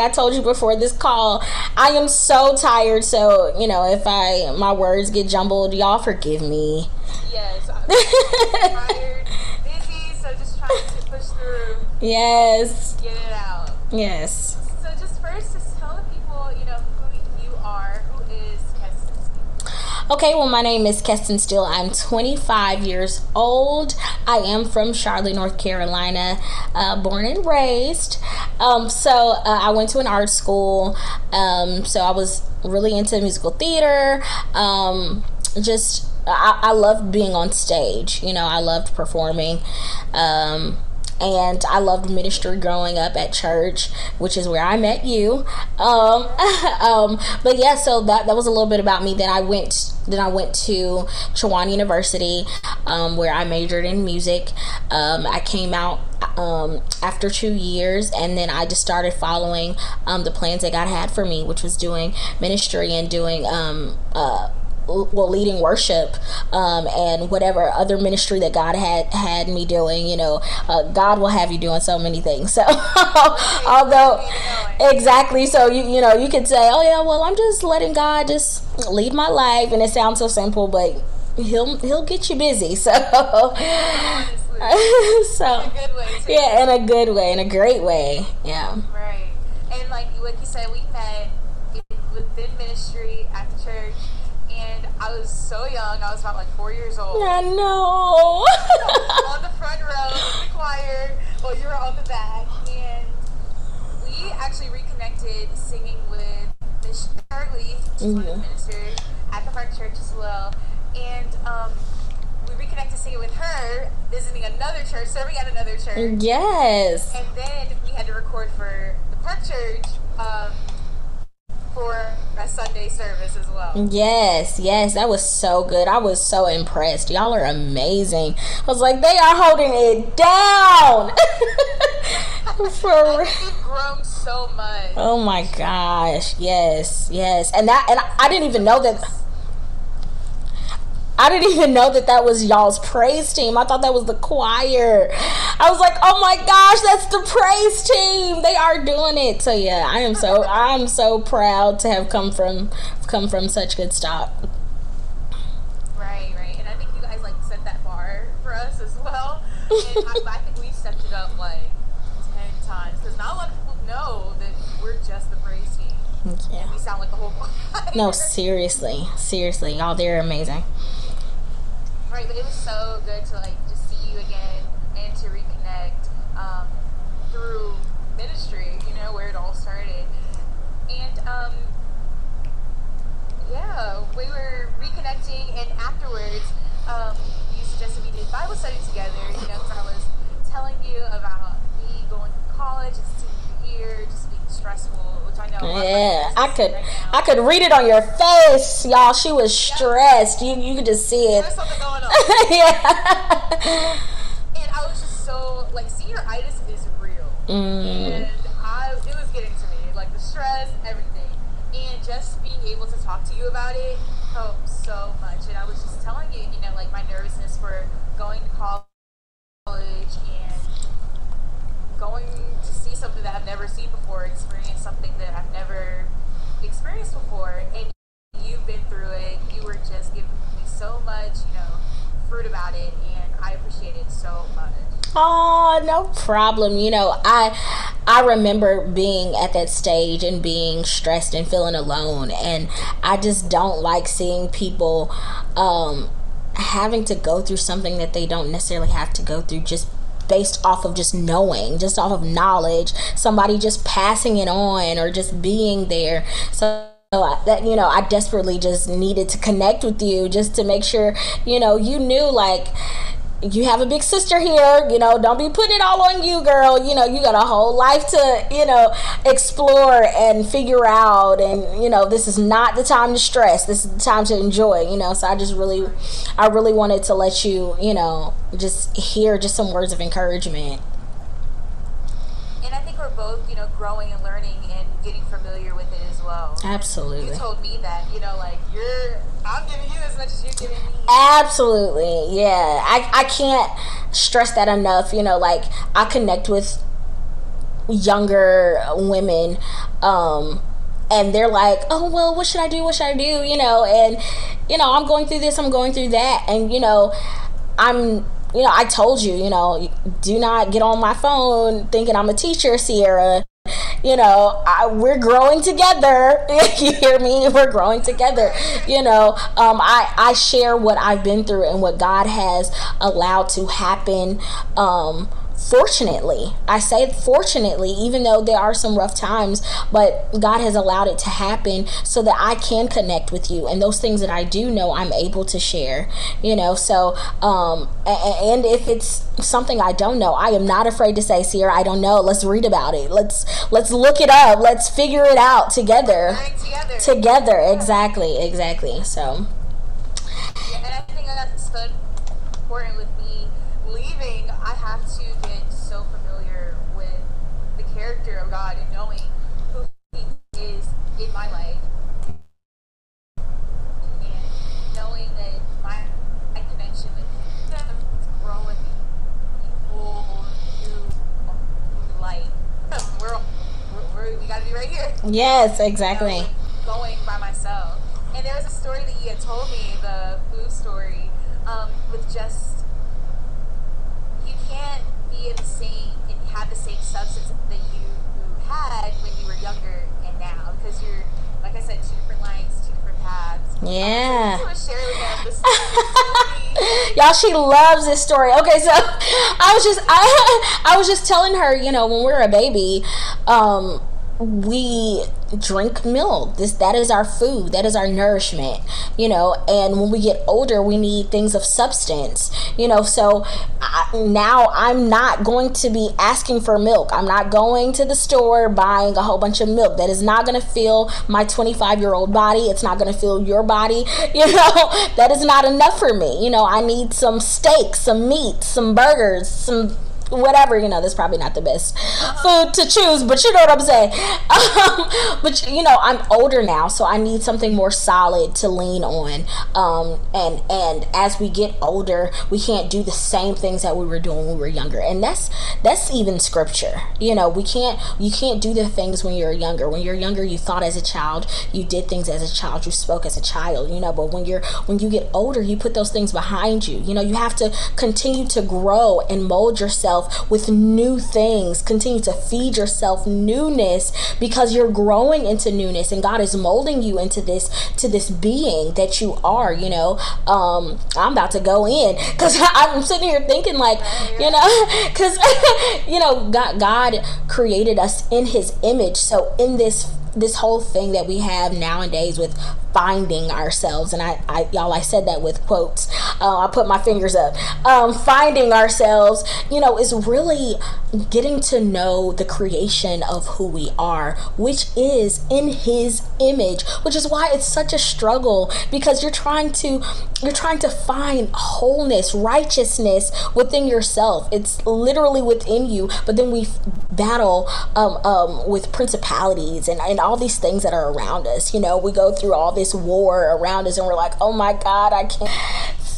I told you before this call. I am so tired, so you know if I my words get jumbled, y'all forgive me. yes, I'm tired, busy, so just trying to push through, Yes, get it out. yes. So just first, just tell the people, you know, who you are. Who is Keston Steele? Okay, well, my name is Keston Steele. I'm 25 years old. I am from Charlotte, North Carolina, uh, born and raised. Um, so uh, I went to an art school. Um, so I was really into musical theater. Um, just I, I loved being on stage. You know, I loved performing. Um, and I loved ministry growing up at church, which is where I met you. Um, um, but yeah, so that that was a little bit about me. Then I went then I went to Chowan University, um, where I majored in music. Um, I came out um, after two years, and then I just started following um, the plans that God had for me, which was doing ministry and doing um, uh, well leading worship um, and whatever other ministry that god had had me doing you know uh, god will have you doing so many things. So although exactly so you you know you could say oh yeah well i'm just letting god just lead my life and it sounds so simple but he'll he'll get you busy so. So In a good way, yeah in a good way in a great way yeah. Right. And like like you said, we met within ministry at the church, and I was so young. I was about like four years old. i know on the front row in the choir. Well, you were on the back, and we actually reconnected singing with Miss Charlie, who's one of the Mhm. ministers at the Park Church as well. And um, we reconnected singing with her, visiting another church, serving at another church. yes And then we had to record for the Park Church um, for a Sunday service as well. Yes, yes, that was so good. I was so impressed. Y'all are amazing. I was like, they are holding it down. For I real. think we've grown so much. Oh my gosh. Yes, yes. And that and I didn't even know that I didn't even know that that was y'all's praise team. I thought that was the choir. I was like, "Oh my gosh, that's the praise team. They are doing it." So yeah, I am so I'm so proud to have come from come from such good stock. Right, right. And I think you guys like set that bar for us as well. And I, I think we stepped it up like 10 times because not a lot of people know that we're just the praise team. Yeah. And we sound like the whole choir. No, seriously, seriously, y'all, they're amazing. Right, but it was so good to like just see you again and to reconnect um, through ministry, you know, where it all started. And um, yeah, we were reconnecting, and afterwards, um, you suggested we did Bible study together, you know, because I was telling you about me going to college and senior year, just being stressful, which I know. a lot of my Yeah, I could, right. I could read it on your face, y'all. She was stressed. You, you could just see it. There's something going on. yeah. And I was just so like senioritis is real, Mm. and I it was getting to me like the stress, everything, and just being able to talk to you about it helped so much. And I was just telling you, you know, like my nervousness for going to college and going to see something that I've never seen before, experienced something that I've never experienced before, and you've been through it. You were just giving me so much, you know, fruit about it, and I appreciate it so much. Oh, no problem. You know, I I remember being at that stage and being stressed and feeling alone and I just don't like seeing people um having to go through something that they don't necessarily have to go through just based off of just knowing, just off of knowledge, somebody just passing it on or just being there. So uh, that you know i desperately just needed to connect with you just to make sure you know you knew like you have a big sister here you know don't be putting it all on you girl. You know you got a whole life to you know explore and figure out. And you know this is not the time to stress. This is the time to enjoy you know. So i just really i really wanted to let you you know just hear just some words of encouragement. And i think we're both you know growing and learning and getting familiar with it as well. Absolutely. You told me that you know like you're I'm giving you as much as you're giving me. Absolutely, yeah. I, I can't stress that enough. You know, like I connect with younger women, um, and they're like, "Oh well, what should I do? What should I do?" You know, and you know, I'm going through this, I'm going through that, and you know, I'm you know, I told you, you know, do not get on my phone thinking I'm a teacher, Sierra you know I, we're growing together. You hear me? We're growing together. You know um, I, I share what i've been through and what god has allowed to happen um, fortunately i say fortunately even though there are some rough times but god has allowed it to happen so that i can connect with you. And those things that i do know i'm able to share you know? So um and if it's something i don't know i am not afraid to say sierra i don't know. Let's read about it. Let's let's look it up. Let's figure it out together. Together, together. exactly. Exactly. So yeah, and i think that's so important with me leaving i have to character of God and knowing who He is in my life. And knowing that my, my connection with Him is growing me a whole new light. We're, we're, we're, gotta be right here. Yes, exactly. You know, going by myself. And there was a story that he had told me, the food story, um, with just you can't be in the same and have the same substance had when you were younger and now because you're like I said two different lines two different paths yeah. Y'all she loves this story. Okay so I was just I I was just telling her you know when we were a baby um we drink milk. This that is our food. That is our nourishment you know? And when we get older we need things of substance you know? So I, now i'm not going to be asking for milk. I'm not going to the store buying a whole bunch of milk. That is not going to fill my 25 year old body. It's not going to fill your body you know? That is not enough for me. You know i need some steak some meat some burgers some whatever you know that's probably not the best food to choose but you know what i'm saying. Um, but you know i'm older now so i need something more solid to lean on. Um, and and as we get older we can't do the same things that we were doing when we were younger. And that's that's even scripture. You know we can't you can't do the things when you're younger. When you're younger you thought as a child you did things as a child you spoke as a child you know. But when you're when you get older you put those things behind you. You know you have to continue to grow and mold yourself yourself with new things. Continue to feed yourself newness because you're growing into newness and God is molding you into this to this being that you are, you know. Um I'm about to go in cuz I'm sitting here thinking like, you know, cuz you know, God God created us in his image. So in this this whole thing that we have nowadays with finding ourselves and I, I y'all I said that with quotes. Uh, I put my fingers up. Um, finding ourselves you know is really getting to know the creation of who we are which is in his image which is why it's such a struggle because you're trying to you're trying to find wholeness righteousness within yourself. It's literally within you but then we battle um, um, with principalities and, and all these things that are around us. You know we go through all this war around us and we're like oh my god i can't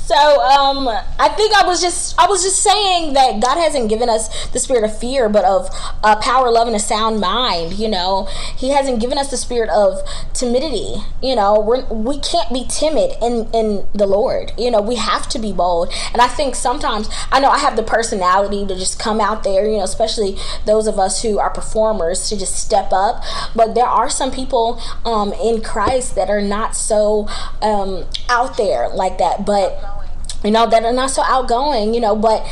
so um, I think I was just I was just saying that God hasn't given us the spirit of fear, but of uh, power, love, and a sound mind. You know, He hasn't given us the spirit of timidity. You know, we're we can't be timid in in the Lord. You know, we have to be bold. And I think sometimes I know I have the personality to just come out there. You know, especially those of us who are performers to just step up. But there are some people um, in Christ that are not so um, out there like that. But you know, that are not so outgoing, you know, but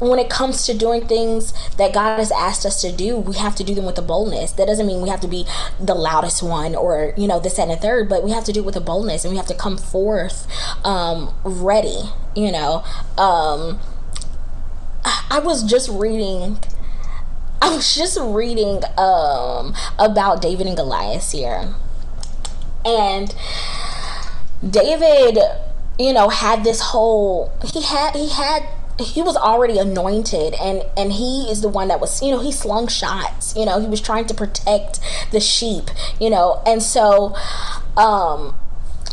when it comes to doing things that God has asked us to do, we have to do them with a boldness. That doesn't mean we have to be the loudest one or, you know, this and a third, but we have to do it with a boldness and we have to come forth um, ready, you know. Um, I was just reading. I was just reading um, about David and Goliath here. And David, you know, had this whole he had he had he was already anointed and and he is the one that was you know he slung shots you know he was trying to protect the sheep you know and so um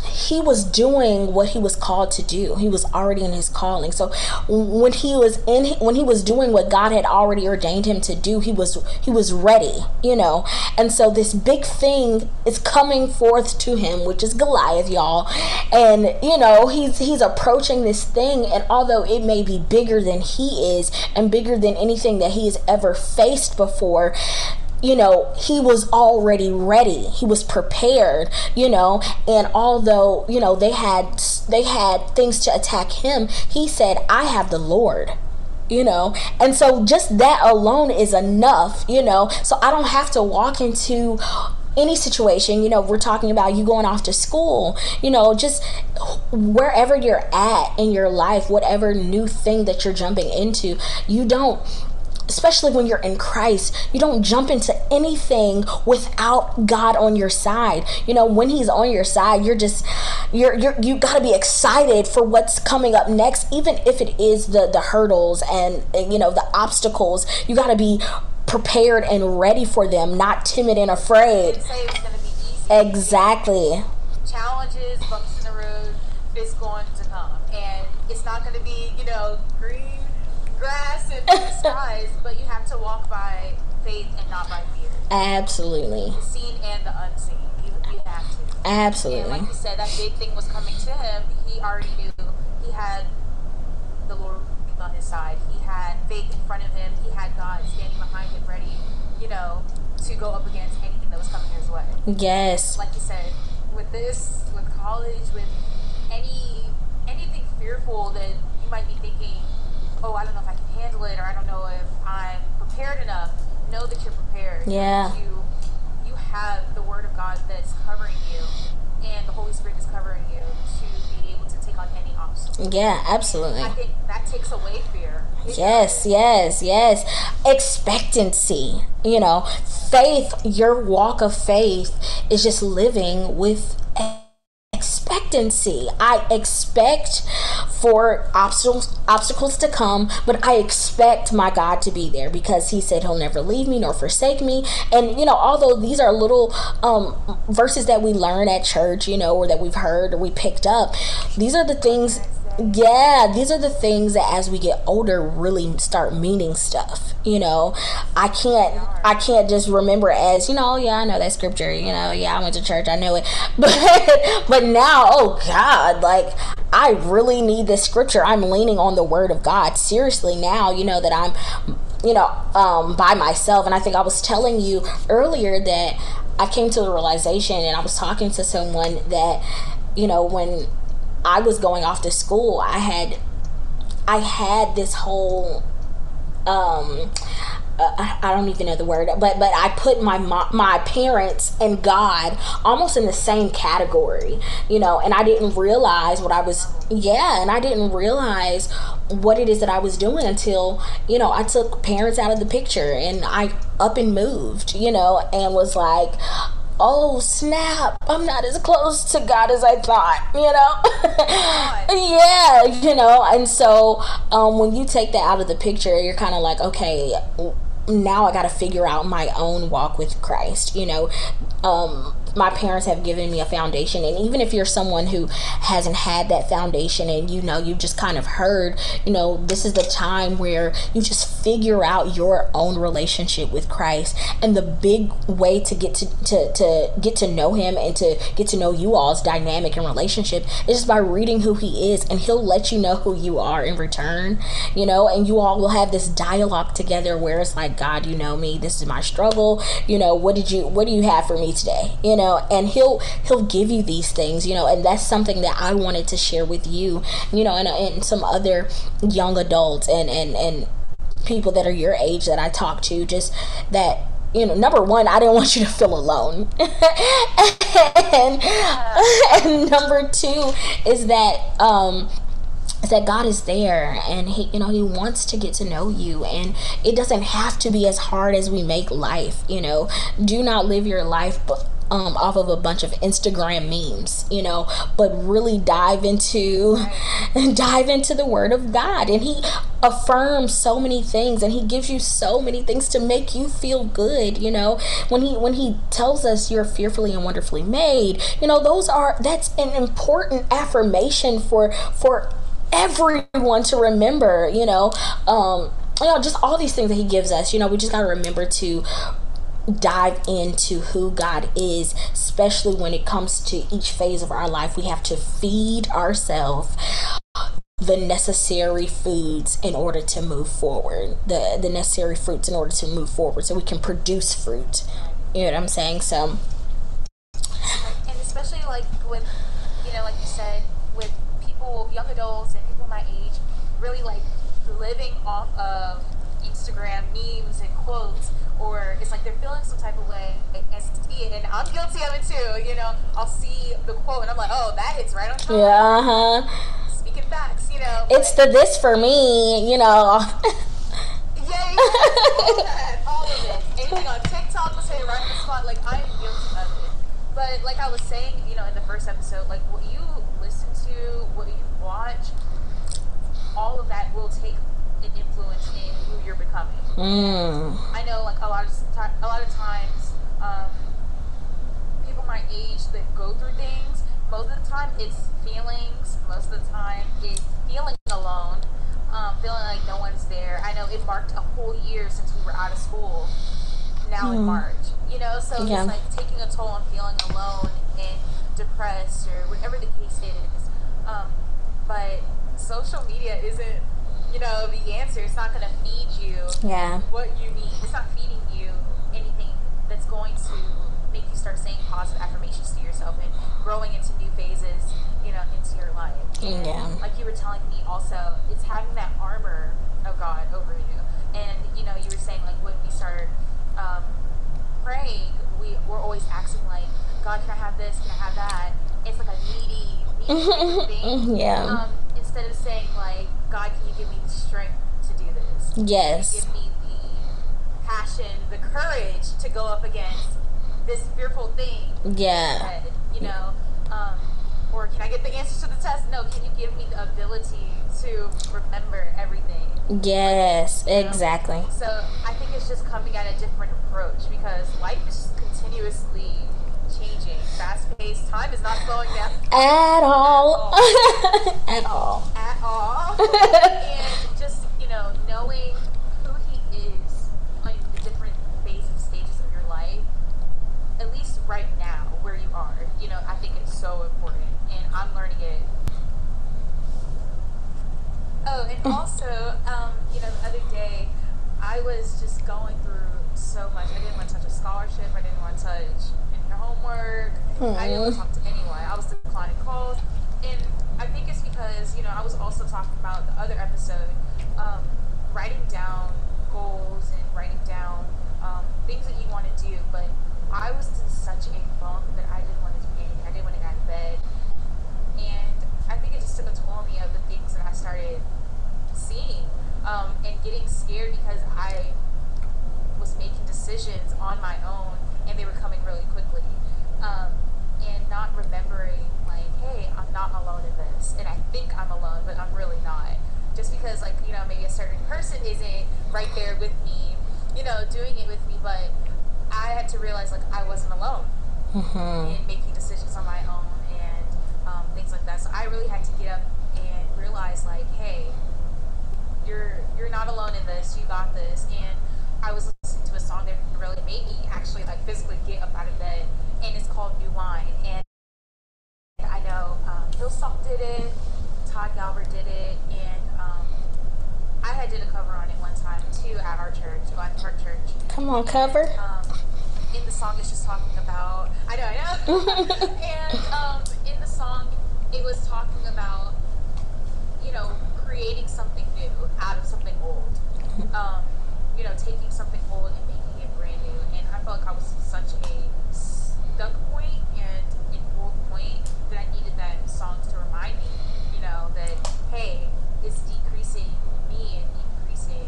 he was doing what he was called to do. He was already in his calling. So when he was in when he was doing what God had already ordained him to do, he was he was ready, you know. And so this big thing is coming forth to him, which is Goliath, y'all. And you know, he's he's approaching this thing and although it may be bigger than he is and bigger than anything that he has ever faced before, you know, he was already ready. He was prepared, you know, and although, you know, they had they had things to attack him, he said, "I have the Lord." You know, and so just that alone is enough, you know. So I don't have to walk into any situation, you know, we're talking about you going off to school, you know, just wherever you're at in your life, whatever new thing that you're jumping into, you don't especially when you're in Christ, you don't jump into anything without God on your side. You know, when he's on your side, you're just you're you're you got to be excited for what's coming up next even if it is the the hurdles and, and you know, the obstacles. You got to be prepared and ready for them, not timid and afraid. Exactly. Challenges, bumps in the road, is going to come. And it's not going to be, you know, grass and skies, but you have to walk by faith and not by fear. Absolutely. The seen and the unseen. You, you have to. Absolutely. And like you said, that big thing was coming to him. He already knew he had the Lord on his side. He had faith in front of him. He had God standing behind him, ready, you know, to go up against anything that was coming his way. Yes. Like you said, with this, with college, with any anything fearful that you might be thinking oh, I don't know if I can handle it, or I don't know if I'm prepared enough. Know that you're prepared. Yeah. You you have the Word of God that's covering you, and the Holy Spirit is covering you to be able to take on any obstacle. Yeah, absolutely. I think that takes away fear. Yes, yes, yes. Expectancy. You know, faith, your walk of faith is just living with expectancy. I expect for obstacles obstacles to come, but I expect my God to be there because he said he'll never leave me nor forsake me. And you know, although these are little um, verses that we learn at church, you know, or that we've heard or we picked up, these are the things yeah these are the things that as we get older really start meaning stuff you know i can't i can't just remember as you know yeah i know that scripture you know yeah i went to church i know it but but now oh god like i really need this scripture. I'm leaning on the word of god. Seriously now you know that i'm you know um by myself. And i think i was telling you earlier that i came to the realization and i was talking to someone that you know when I was going off to school, I had I had this whole um uh, I don't even know the word, but but I put my my parents and God almost in the same category, you know, and I didn't realize what I was yeah, and I didn't realize what it is that I was doing until, you know, I took parents out of the picture and I up and moved, you know, and was like, oh snap i'm not as close to god as i thought you know? Yeah you know and so um, when you take that out of the picture you're kind of like okay now i got to figure out my own walk with christ you know? Um, my parents have given me a foundation. And even if you're someone who hasn't had that foundation and you know you just kind of heard you know this is the time where you just figure out your own relationship with christ. And the big way to get to to, to get to know him and to get to know you all's dynamic and relationship. Is just by reading who he is and he'll let you know who you are in return you know? And you all will have this dialogue together where it's like god you know me. This is my struggle. You know what did you what do you have for me today? You know and he'll he'll give you these things you know and that's something that i wanted to share with you you know and, and some other young adults and and and people that are your age that I talk to, just that you know, number one, I didn't want you to feel alone. and, and, number two is that um, is that God is there and he you know he wants to get to know you and it doesn't have to be as hard as we make life, you know. Do not live your life but um, off of a bunch of Instagram memes, you know, but really dive into dive into the Word of God, and He affirms so many things, and He gives you so many things to make you feel good. You know, when He when He tells us you're fearfully and wonderfully made, you know, those are that's an important affirmation for for everyone to remember. You know. Um, you know, just all these things that he gives us, you know, we just got to remember to dive into who God is, especially when it comes to each phase of our life. We have to feed ourselves the necessary foods in order to move forward, the the necessary fruits in order to move forward, so we can produce fruit. You know what I'm saying? So, and especially like with, you know, like you said, with people, young adults, and people my age, really like living off of Instagram memes and quotes or it's like they're feeling some type of way and see it, and I'm guilty of it too. You know, I'll see the quote and I'm like, oh, that hits right on top. Yeah. Uh-huh. Speaking facts, you know. It's the this for me, you know. yeah, yeah, all of it. Anything on TikTok was hitting right on the spot. Like I am guilty of it. But like I was saying, you know, in the first episode, like what you listen to, what you watch, all of that will take an influence in who you're becoming. Mm. I know, like a lot of a lot of times, um, people my age that go through things. Most of the time, it's feelings. Most of the time, it's feeling alone, um, feeling like no one's there. I know it marked a whole year since we were out of school. Now mm. in March, you know, so yeah. it's like taking a toll on feeling alone and depressed or whatever the case is. Um, but social media isn't you know, the answer. It's not going to feed you yeah. what you need. It's not feeding you anything that's going to make you start saying positive affirmations to yourself and growing into new phases, you know, into your life. And yeah. Like you were telling me also, it's having that armor of God over you. And, you know, you were saying, like, when we start um, praying, we, we're always asking, like, God, can I have this? Can I have that? It's like a needy, needy thing. yeah. Um, instead of saying, like, God, can you give me the strength to do this? Yes. Give me the passion, the courage to go up against this fearful thing. Yeah. Head, you know, um, or can I get the answers to the test? No. Can you give me the ability to remember everything? Yes, know? exactly. So I think it's just coming at a different approach because life is continuously changing, fast paced. Time is not slowing down at all. at all. At all. At all. and just you know knowing who he is on the different phases, and stages of your life, at least right now where you are. You know, I think it's so important, and I'm learning it. Oh, and also, um, you know, the other day, I was just going through so much. I didn't want to touch a scholarship. I didn't want to touch homework. Mm. I didn't want to talk to anyone. I was declining calls. And I think it's because, you know, I was also talking about the other episode, um, writing down goals and writing down um, things that you want to do. But I was in such a funk that I didn't want to do anything. I didn't want to get out of bed. And I think it just took a toll on me of the things that I started seeing um, and getting scared because I was making decisions on my own and they were coming really quickly. Um, and not remembering, hey, I'm not alone in this. And I think I'm alone, but I'm really not. Just because, like, you know, maybe a certain person isn't right there with me, you know, doing it with me, but I had to realize, like, I wasn't alone mm-hmm. in making decisions on my own and um, things like that. So I really had to get up and realize, like, hey, you're you're not alone in this. You got this. And I was listening to a song that really made me actually like physically get up out of bed, and it's called New Wine. And Hillsong did it, Todd Galberth did it, and um, I had did a cover on it one time too at our church, Glen Park Church. Come on, cover. And, um, in the song, it's just talking about. I know, I know. and um, in the song, it was talking about, you know, creating something new out of something old. um, you know, taking something old and making it brand new. And I felt like I was such a stuck point and an old point that I needed that song to remind me, you know, that hey, it's decreasing me and increasing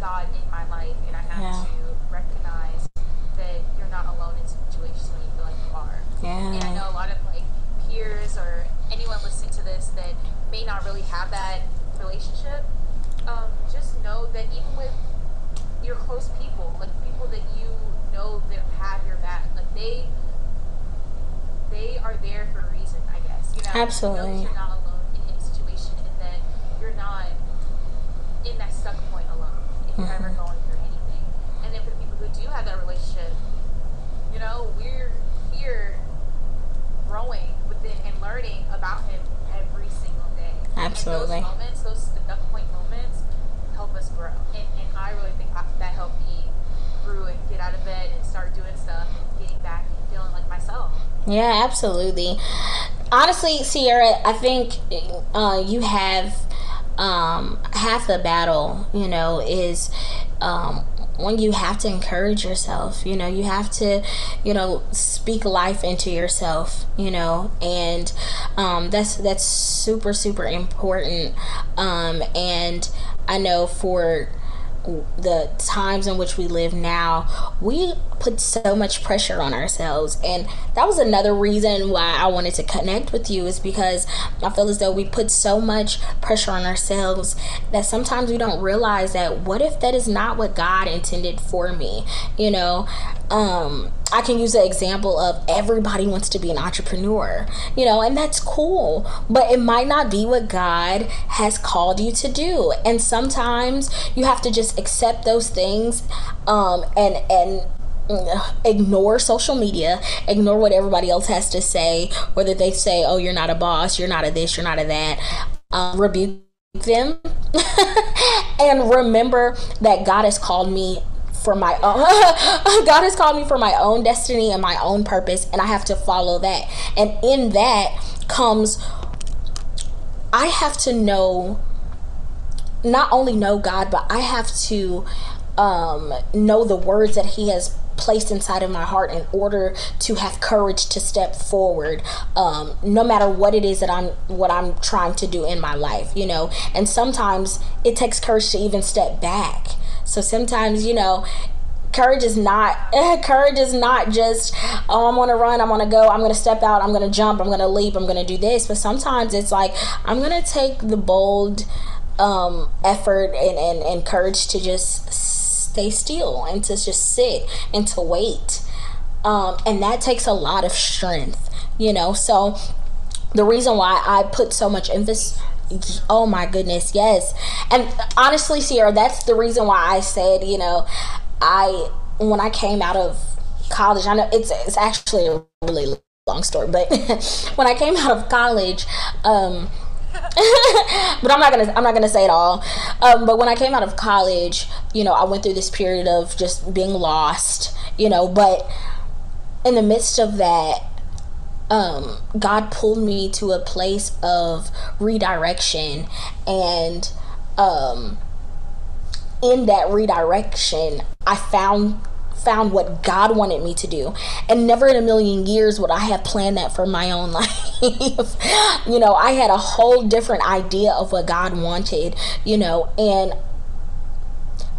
God in my life, and I have Yeah. to recognize that you're not alone in situations when you feel like you are. Yeah. And I know a lot of like peers or anyone listening to this that may not really have that relationship. Um, just know that even with your close people, like people that you know that have your back, like they they are there for a reason, I guess. You know, You know Absolutely. that you're not alone in any situation, and that you're not in that stuck point alone if you're ever Mhm. going through anything. And then for the people who do have that relationship, you know, we're here growing within and learning about him every single day. Absolutely. And those moments, those stuck point moments, help us grow. And, and I really think I- that helped me grow and get out of bed and start doing stuff and getting back and feeling like myself. Yeah, absolutely. Honestly, Sierra, I think uh, you have um, half the battle. You know, is um, when you have to encourage yourself. You know, you have to, you know, speak life into yourself. You know, and um, that's that's super super important. Um, and I know for the times in which we live now, we put so much pressure on ourselves. And that was another reason why I wanted to connect with you, is because I feel as though we put so much pressure on ourselves that sometimes we don't realize that what if that is not what God intended for me? You know, um, I can use the example of everybody wants to be an entrepreneur, you know, and that's cool, but it might not be what God has called you to do. And sometimes you have to just accept those things um, and and ignore social media, ignore what everybody else has to say, whether they say, "Oh, you're not a boss, you're not a this, you're not a that." Um, rebuke them and remember that God has called me for my own God has called me for my own destiny and my own purpose and I have to follow that. And in that comes I have to know not only know God, but I have to um, know the words that He has placed inside of my heart in order to have courage to step forward um, no matter what it is that i'm what i'm trying to do in my life you know? And sometimes it takes courage to even step back. So sometimes you know courage is not courage is not just oh i'm gonna run i'm gonna go i'm gonna step out i'm gonna jump i'm gonna leap i'm gonna do this. But sometimes it's like i'm gonna take the bold um, effort and, and, and courage to just stay still and to just sit and to wait um, and that takes a lot of strength you know? So the reason why i put so much emphasis oh my goodness yes. And honestly sierra that's the reason why i said you know i when i came out of college i know it's it's actually a really long story but when i came out of college um but I'm not gonna I'm not gonna say it all. Um, but when I came out of college, you know, I went through this period of just being lost, you know. But in the midst of that, um, God pulled me to a place of redirection, and um, in that redirection, I found found what God wanted me to do. And never in a million years would I have planned that for my own life. you know, I had a whole different idea of what God wanted, you know, and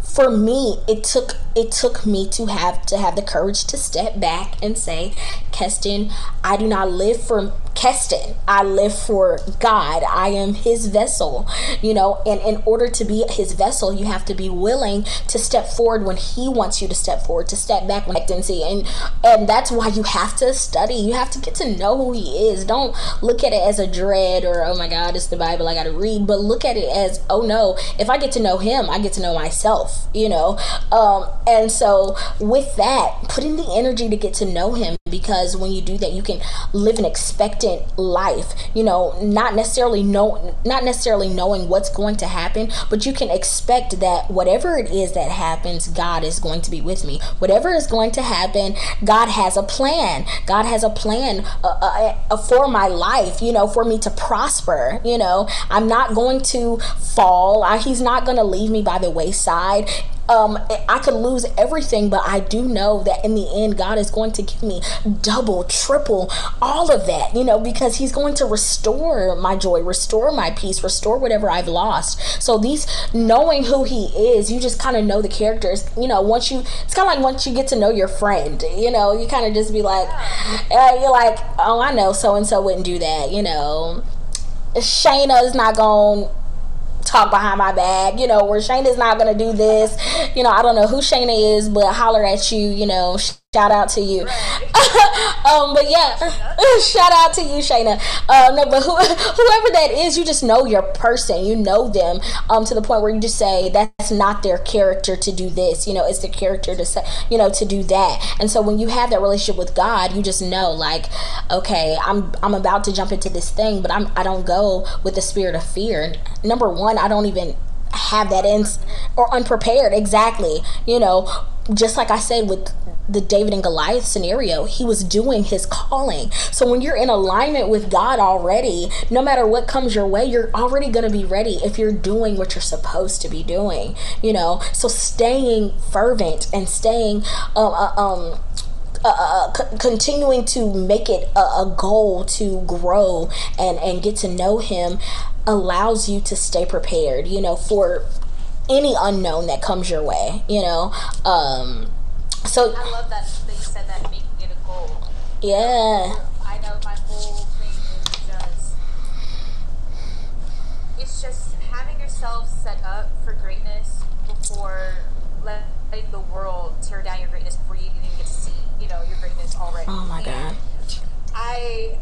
for me it took it took me to have to have the courage to step back and say keston i do not live for keston i live for god. I am his vessel. You know and in order to be his vessel you have to be willing to step forward when he wants you to step forward to step back when see and and that's why you have to study. You have to get to know who he is. Don't look at it as a dread or oh my god it's the bible i gotta read but look at it as oh no if i get to know him i get to know myself you know? Um, and so with that put in the energy to get to know him because when you do that you can live an expectant life you know not necessarily know not necessarily knowing what's going to happen but you can expect that whatever it is that happens god is going to be with me. Whatever is going to happen god has a plan. God has a plan uh, uh, uh for my life you know for me to prosper you know. I'm not going to fall. He's not going to leave me by the wayside um, I could lose everything, but I do know that in the end, God is going to give me double, triple, all of that, you know, because He's going to restore my joy, restore my peace, restore whatever I've lost. So, these knowing who He is, you just kind of know the characters, you know, once you, it's kind of like once you get to know your friend, you know, you kind of just be like, uh, you're like, oh, I know so and so wouldn't do that, you know. Shayna is not going to talk behind my back, you know, where Shayna's not gonna do this. You know, I don't know who Shayna is, but holler at you, you know, shout out to you. um, but yeah, shout out to you, Shayna. Uh, no, but who, whoever that is, you just know your person. You know them um, to the point where you just say that's not their character to do this. You know, it's the character to say, you know, to do that. And so when you have that relationship with God, you just know, like, okay, I'm I'm about to jump into this thing, but I'm I don't go with the spirit of fear. Number one, I don't even have that in or unprepared exactly you know just like i said with the David and Goliath scenario, he was doing his calling. So when you're in alignment with God already, no matter what comes your way, you're already going to be ready if you're doing what you're supposed to be doing, you know? So staying fervent and staying, um, uh, um, uh, uh, c- continuing to make it a, a, goal to grow and and get to know him allows you to stay prepared you know for any unknown that comes your way you know um so I love that they said that making it a goal. Yeah. I know my whole thing is just it's just having yourself set up for greatness before letting the world tear down your greatness before you even get to see, you know, your greatness already. Oh my god. I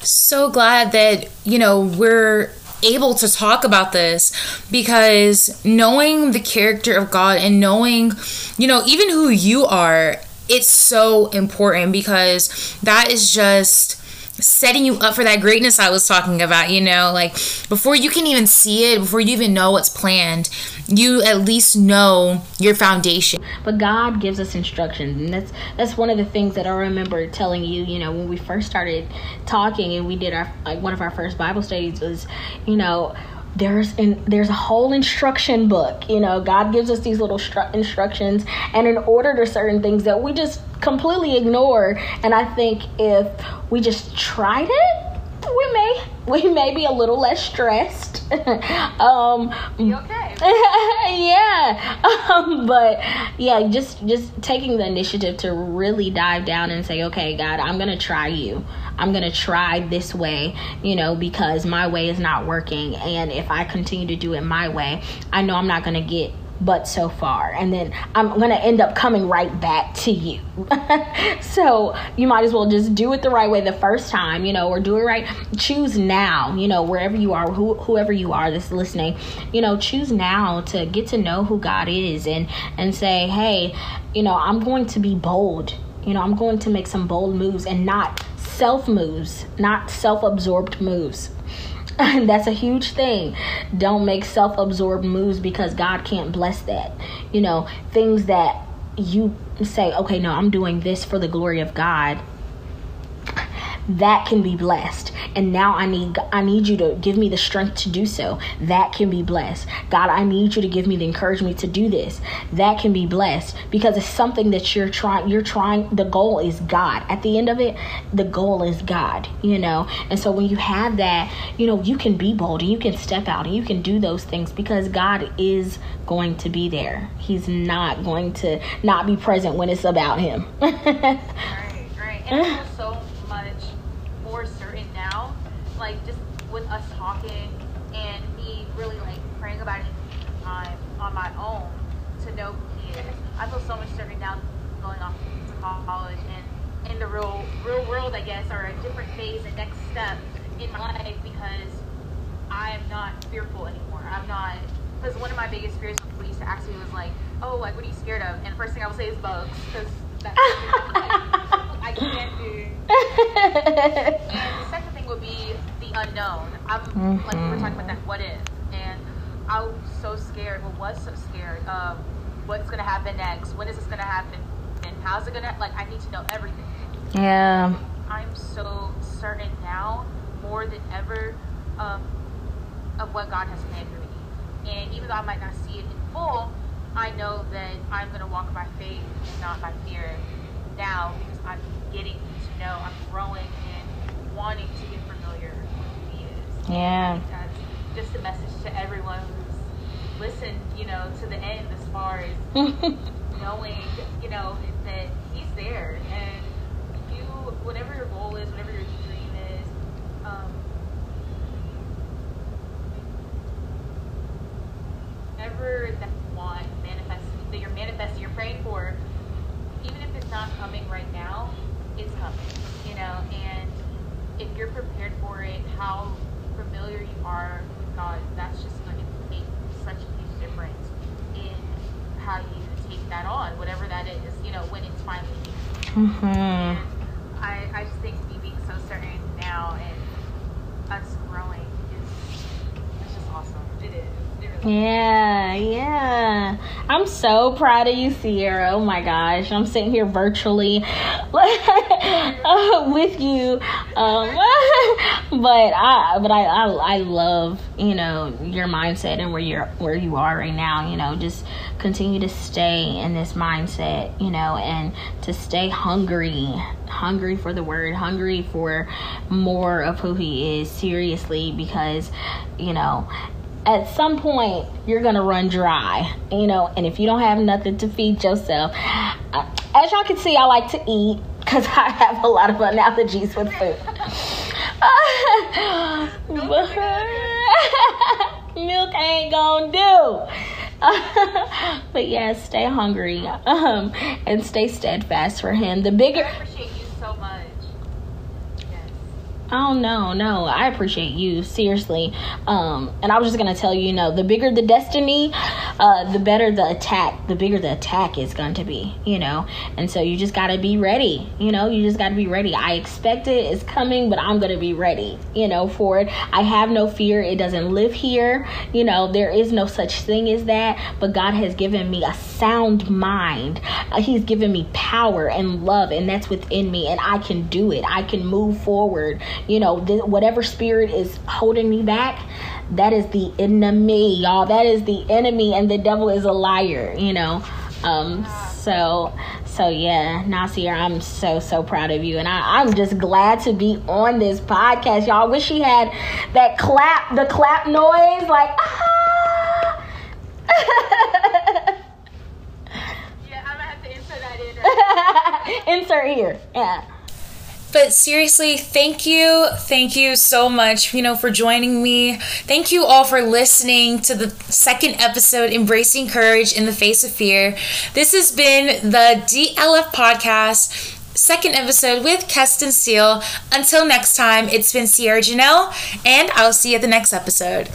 so glad that, you know, we're able to talk about this because knowing the character of God and knowing, you know, even who you are, it's so important because that is just setting you up for that greatness I was talking about, you know, like before you can even see it, before you even know what's planned, you at least know your foundation. But God gives us instructions, and that's that's one of the things that I remember telling you, you know, when we first started talking and we did our like one of our first Bible studies was, you know, there's in there's a whole instruction book you know god gives us these little stru- instructions and in order to certain things that we just completely ignore and i think if we just tried it we may we may be a little less stressed. Um you okay. Yeah. Um, but yeah just just taking the initiative to really dive down and say okay god i'm gonna try you I'm going to try this way, you know, because my way is not working. And if I continue to do it my way, I know I'm not going to get but so far. And then i'm going to end up coming right back to you. So you might as well just do it the right way the first time you know or do it right. Choose now you know wherever you are who, whoever you are that's listening you know choose now to get to know who god is and and say hey you know i'm going to be bold. You know i'm going to make some bold moves and not self moves, not self absorbed moves. And that's a huge thing. Don't make self absorbed moves because God can't bless that. You know, things that you say, okay, no, I'm doing this for the glory of God that can be blessed. And now i need i need you to give me the strength to do so. That can be blessed. God i need you to give me the encouragement to do this. That can be blessed because it's something that you're trying you're trying the goal is god. At the end of it the goal is god you know? And so when you have that you know you can be bold and you can step out and you can do those things because god is going to be there. He's not going to not be present when it's about him. Right right. And so like just with us talking and me really like praying about it time on my own to know who he is. I feel so much certain now going off to college and in the real real world I guess or a different phase and next step in my life because I am not fearful anymore. I'm not because one of my biggest fears when people used to ask me was like, oh like what are you scared of? And first thing I would say is bugs because that's like, I can't do. and unknown. I'm mm-hmm. like we were talking about that what if, and I was so scared. Well, was so scared of what's gonna happen next. When is this gonna happen? And how's it gonna? Like I need to know everything. Yeah. I'm so certain now, more than ever, um, of what God has planned for me. And even though I might not see it in full, I know that I'm going to walk by faith and not by fear now because I'm getting to know, I'm growing and wanting to get familiar with who He is. Yeah. That's just a message to everyone who's listened, you know, to the end as far as knowing, you know, that He's there and you, whatever your goal is, whatever your dream is, um, whatever that you want manifesting, that you're manifesting, you're praying for, even if it's not coming right now, it's coming, you know, and if you're prepared for it, how familiar you are with God, that's just going to make such a huge difference in how you take that on, whatever that is, you know, when it's finally here. Mm-hmm. I, I just think me being so certain now and us growing is it's just awesome. It is. Yeah, yeah. I'm so proud of you, Sierra. Oh my gosh. I'm sitting here virtually uh, with you. Um, but I but I, I I love, you know, your mindset and where you're where you are right now, you know, just continue to stay in this mindset, you know, and to stay hungry, hungry for the word, hungry for more of who he is seriously because, you know, at some point you're gonna run dry, you know. And if you don't have nothing to feed yourself, as y'all can see, I like to eat because I have a lot of analogies with food. Milk ain't gonna do. but yeah, stay hungry um, and stay steadfast for him. The bigger. I appreciate you so much. Oh no, no, I appreciate you seriously. Um, and I was just gonna tell you, you know, the bigger the destiny, uh, the better the attack. The bigger the attack is going to be, you know. And so you just gotta be ready. You know, you just gotta be ready. I expect it, it's coming, but I'm gonna be ready, you know, for it. I have no fear. It doesn't live here. You know, there is no such thing as that. But God has given me a sound mind. Uh, he's given me power and love, and that's within me, and I can do it. I can move forward you know, th- whatever spirit is holding me back, that is the enemy, y'all. That is the enemy, and the devil is a liar, you know. Um, so, so yeah, Nasir, I'm so so proud of you, and I, I'm just glad to be on this podcast, y'all. Wish she had that clap, the clap noise, like ah. yeah, I'm gonna have to insert that in. insert here, yeah. But seriously, thank you. Thank you so much, you know, for joining me. Thank you all for listening to the second episode, Embracing Courage in the Face of Fear. This has been the DLF podcast second episode with Keston Steele. Until next time, it's been Sierra Janelle, and I'll see you at the next episode.